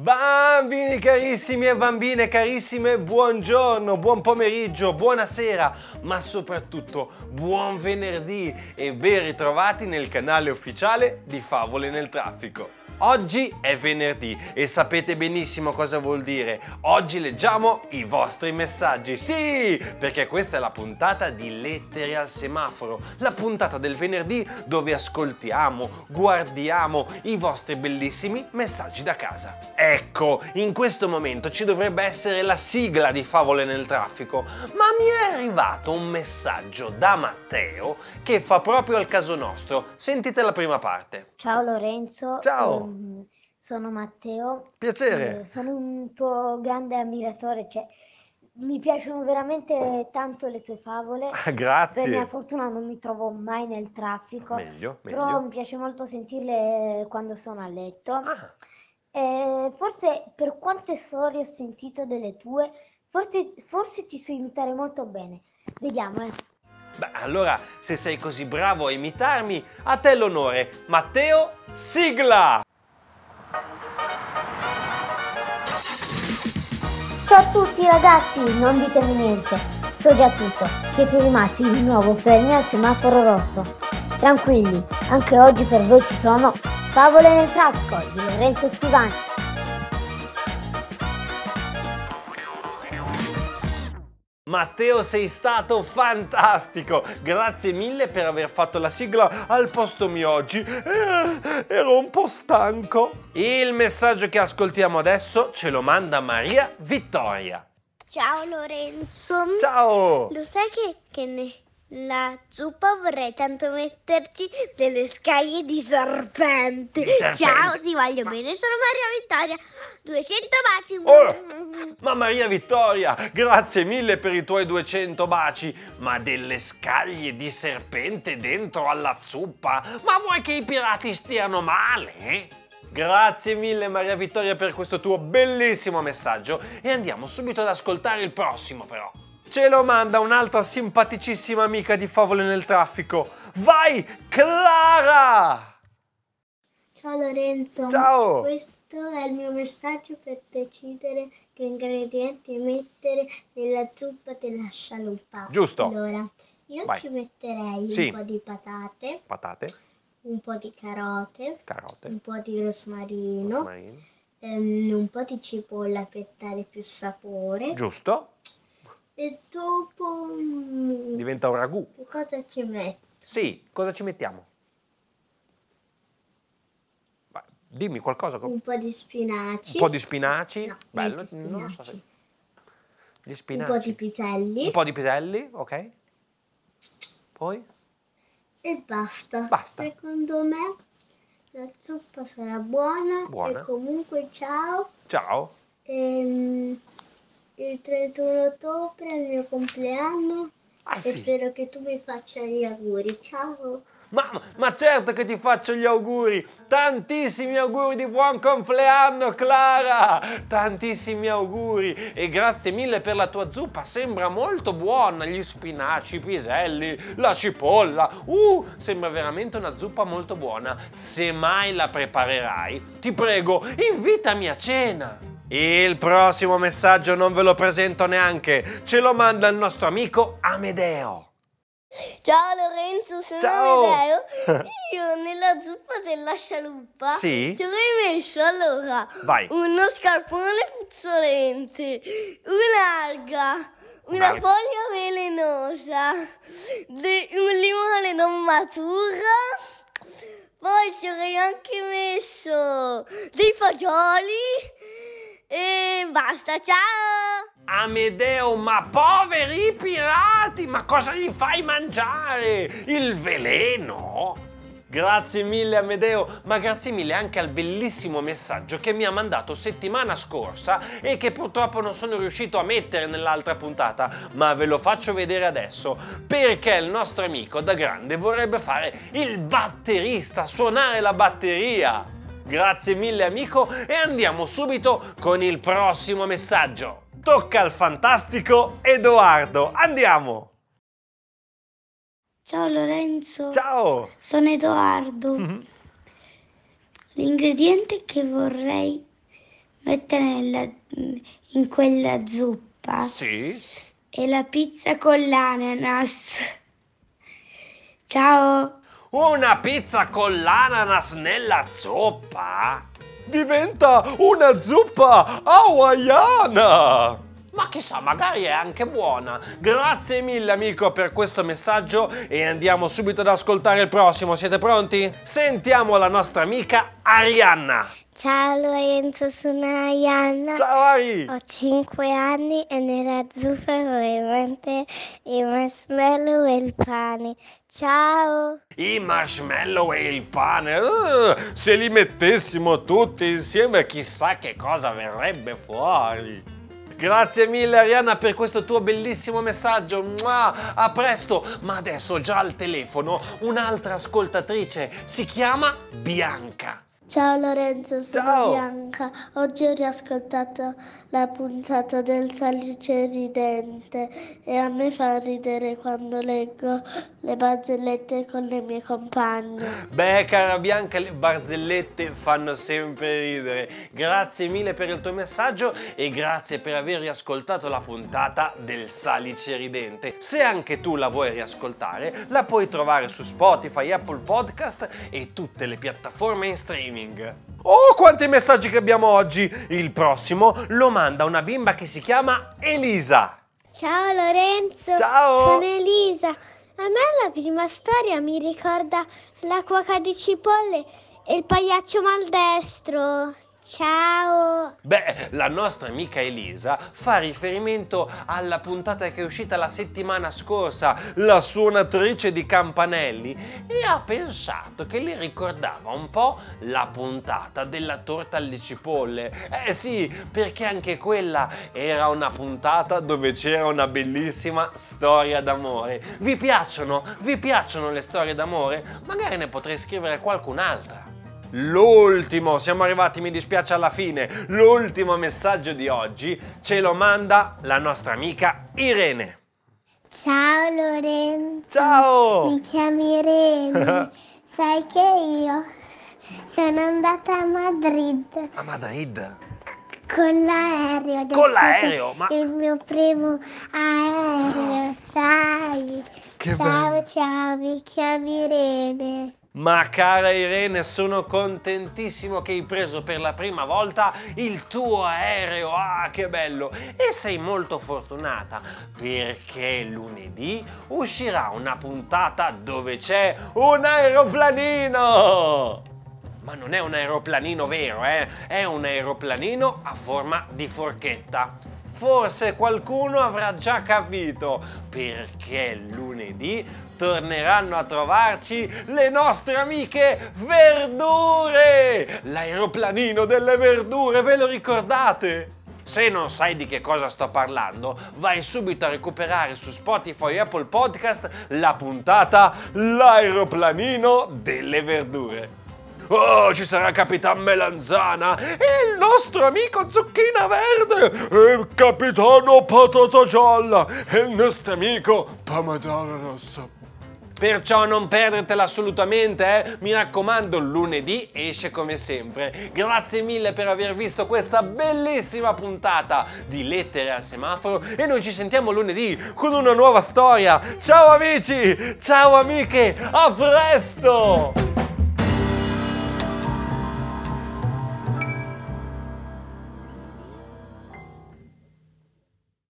Bambini carissimi e bambine carissime, buongiorno, buon pomeriggio, buonasera, ma soprattutto buon venerdì e ben ritrovati nel canale ufficiale di Favole nel Traffico. Oggi è venerdì e sapete benissimo cosa vuol dire. Oggi leggiamo i vostri messaggi. Sì, perché questa è la puntata di Lettere al semaforo, la puntata del venerdì dove ascoltiamo, guardiamo i vostri bellissimi messaggi da casa. Ecco, in questo momento ci dovrebbe essere la sigla di Favole nel traffico, ma mi è arrivato un messaggio da Matteo che fa proprio al caso nostro. Sentite la prima parte. Ciao Lorenzo. Ciao. Ehm, sono Matteo. Piacere. Eh, sono un tuo grande ammiratore, cioè mi piacciono veramente tanto le tue favole. Ah, Per mia Grazie. fortuna non mi trovo mai nel traffico, Meglio, però meglio. mi piace molto sentirle quando sono a letto. Ah, Eh, forse per quante storie ho sentito delle tue, forse, forse ti so imitare molto bene. Vediamo, eh. beh, allora, se sei così bravo a imitarmi, a te l'onore. Matteo, sigla! Ciao a tutti ragazzi, non ditemi niente, so già tutto, siete rimasti di nuovo fermi al semaforo rosso. Tranquilli, anche oggi per voi ci sono Favole nel traffico di Lorenzo Stivani. Matteo, sei stato fantastico! Grazie mille per aver fatto la sigla al posto mio oggi. Eh, ero un po' stanco. Il messaggio che ascoltiamo adesso ce lo manda Maria Vittoria. Ciao Lorenzo. Ciao! Lo sai che, che nella zuppa vorrei tanto metterci delle scaglie di serpente. Di serpente? Ciao, ti voglio bene. Sono Maria Vittoria. 200 baci. Oh, ma Maria Vittoria, grazie mille per i tuoi 200 baci, ma delle scaglie di serpente dentro alla zuppa? Ma vuoi che i pirati stiano male? Grazie mille Maria Vittoria per questo tuo bellissimo messaggio e andiamo subito ad ascoltare il prossimo però. Ce lo manda un'altra simpaticissima amica di Favole nel traffico. Vai, Clara! Ciao Lorenzo. Ciao! Questo è il mio messaggio per decidere che ingredienti mettere nella zuppa della scialuppa. Giusto. Allora, io Vai. ci metterei Sì. un po' di patate, Patate, un po' di carote, carote, un po' di rosmarino, rosmarino. ehm, un po' di cipolla per dare più sapore Giusto? E dopo mm, Diventa un ragù. cosa ci metto? Sì, cosa ci mettiamo? Vai, dimmi qualcosa. Un Un po' di spinaci, po' di spinaci. No, Bello, niente non lo so se... spinaci. Gli un spinaci. po' di piselli Un po' di piselli, ok. Poi? e basta. Basta. Secondo me la zuppa sarà buona, Buona. e comunque ciao. Ciao. Ehm, il 31 ottobre è il mio compleanno Ah e sì. spero che tu mi faccia gli auguri. Ciao. Ma, ma certo che ti faccio gli auguri. Tantissimi auguri di buon compleanno, Clara. Tantissimi auguri. E grazie mille per la tua zuppa. Sembra molto buona. Gli spinaci, i piselli, la cipolla. Uh, sembra veramente una zuppa molto buona. Se mai la preparerai, ti prego, invitami a cena. Il prossimo messaggio non ve lo presento neanche. Ce lo manda il nostro amico Amedeo. Ciao Lorenzo, sono Ciao. Amedeo. Io nella zuppa della scialuppa Sì? ci avrei messo allora Vai. uno scarpone puzzolente, un'alga, una Un'alga. foglia velenosa, de- un limone non matura. Poi ci avrei anche messo dei fagioli e basta, ciao! Amedeo, ma poveri pirati, ma cosa gli fai mangiare? Il veleno? Grazie mille Amedeo, ma grazie mille anche al bellissimo messaggio che mi ha mandato settimana scorsa e che purtroppo non sono riuscito a mettere nell'altra puntata, ma ve lo faccio vedere adesso perché il nostro amico da grande vorrebbe fare il batterista, suonare la batteria. Grazie mille amico e andiamo subito con il prossimo messaggio. Tocca al fantastico Edoardo, andiamo! Ciao Lorenzo, Ciao! sono Edoardo. L'ingrediente che vorrei mettere nella, in quella zuppa Sì? e la pizza con l'ananas. Ciao! Una pizza con l'ananas nella zuppa? Diventa una zuppa hawaiana! Ma chissà, magari è anche buona. Grazie mille amico per questo messaggio e andiamo subito ad ascoltare il prossimo. Siete pronti? Sentiamo la nostra amica Arianna. Ciao Lorenzo, sono Arianna. Ciao Ari! Ho 5 anni e nella zuppa vorrei mettere i marshmallow e il pane. Ciao! I marshmallow e il pane. Uh, se li mettessimo tutti insieme chissà che cosa verrebbe fuori. Grazie mille Arianna per questo tuo bellissimo messaggio. A presto. Ma adesso già al telefono un'altra ascoltatrice. Si chiama Bianca. Ciao Lorenzo, sono Ciao. Bianca. Oggi ho riascoltato la puntata del salice ridente e a me fa ridere quando leggo le barzellette con le mie compagne. Beh, cara Bianca, le barzellette fanno sempre ridere. Grazie mille per il tuo messaggio e grazie per aver riascoltato la puntata del Salice Ridente. Se anche tu la vuoi riascoltare, la puoi trovare su Spotify, Apple Podcast e tutte le piattaforme in streaming. Oh, quanti messaggi che abbiamo oggi! Il prossimo lo manda una bimba che si chiama Elisa. Ciao Lorenzo, Ciao. sono Elisa. A me la prima storia mi ricorda la cuoca di cipolle e il pagliaccio maldestro. Ciao. Beh, la nostra amica Elisa fa riferimento alla puntata che è uscita la settimana scorsa, la suonatrice di campanelli, e ha pensato che le ricordava un po' la puntata della torta alle cipolle. Eh sì, perché anche quella era una puntata dove c'era una bellissima storia d'amore. Vi piacciono? Vi piacciono le storie d'amore? Magari ne potrei scrivere qualcun'altra. L'ultimo, siamo arrivati, mi dispiace alla fine, l'ultimo messaggio di oggi ce lo manda la nostra amica Irene. Ciao Lorenzo. Ciao! Mi chiami Irene. Sai che io sono andata a Madrid A Madrid. con l'aereo. Con l'aereo? Ma- Il mio primo aereo, sai. Che ciao, bello. ciao, mi chiami Irene. Ma cara Irene, sono contentissimo che hai preso per la prima volta il tuo aereo. Ah, che bello! E sei molto fortunata perché lunedì uscirà una puntata dove c'è un aeroplanino! Ma non è un aeroplanino vero, eh? È un aeroplanino a forma di forchetta. Forse qualcuno avrà già capito perché lunedì torneranno a trovarci le nostre amiche verdure! L'aeroplanino delle verdure, ve lo ricordate? Se non sai di che cosa sto parlando, vai subito a recuperare su Spotify e Apple Podcast la puntata L'aeroplanino delle verdure. Oh, ci sarà Capitan Melanzana e il nostro amico Zucchina Verde e il Capitano Patata Gialla e il nostro amico Pomodoro Rosso. Perciò non perdetela assolutamente, eh? mi raccomando, lunedì esce come sempre. Grazie mille per aver visto questa bellissima puntata di Lettere al semaforo e noi ci sentiamo lunedì con una nuova storia. Ciao amici, ciao amiche, a presto!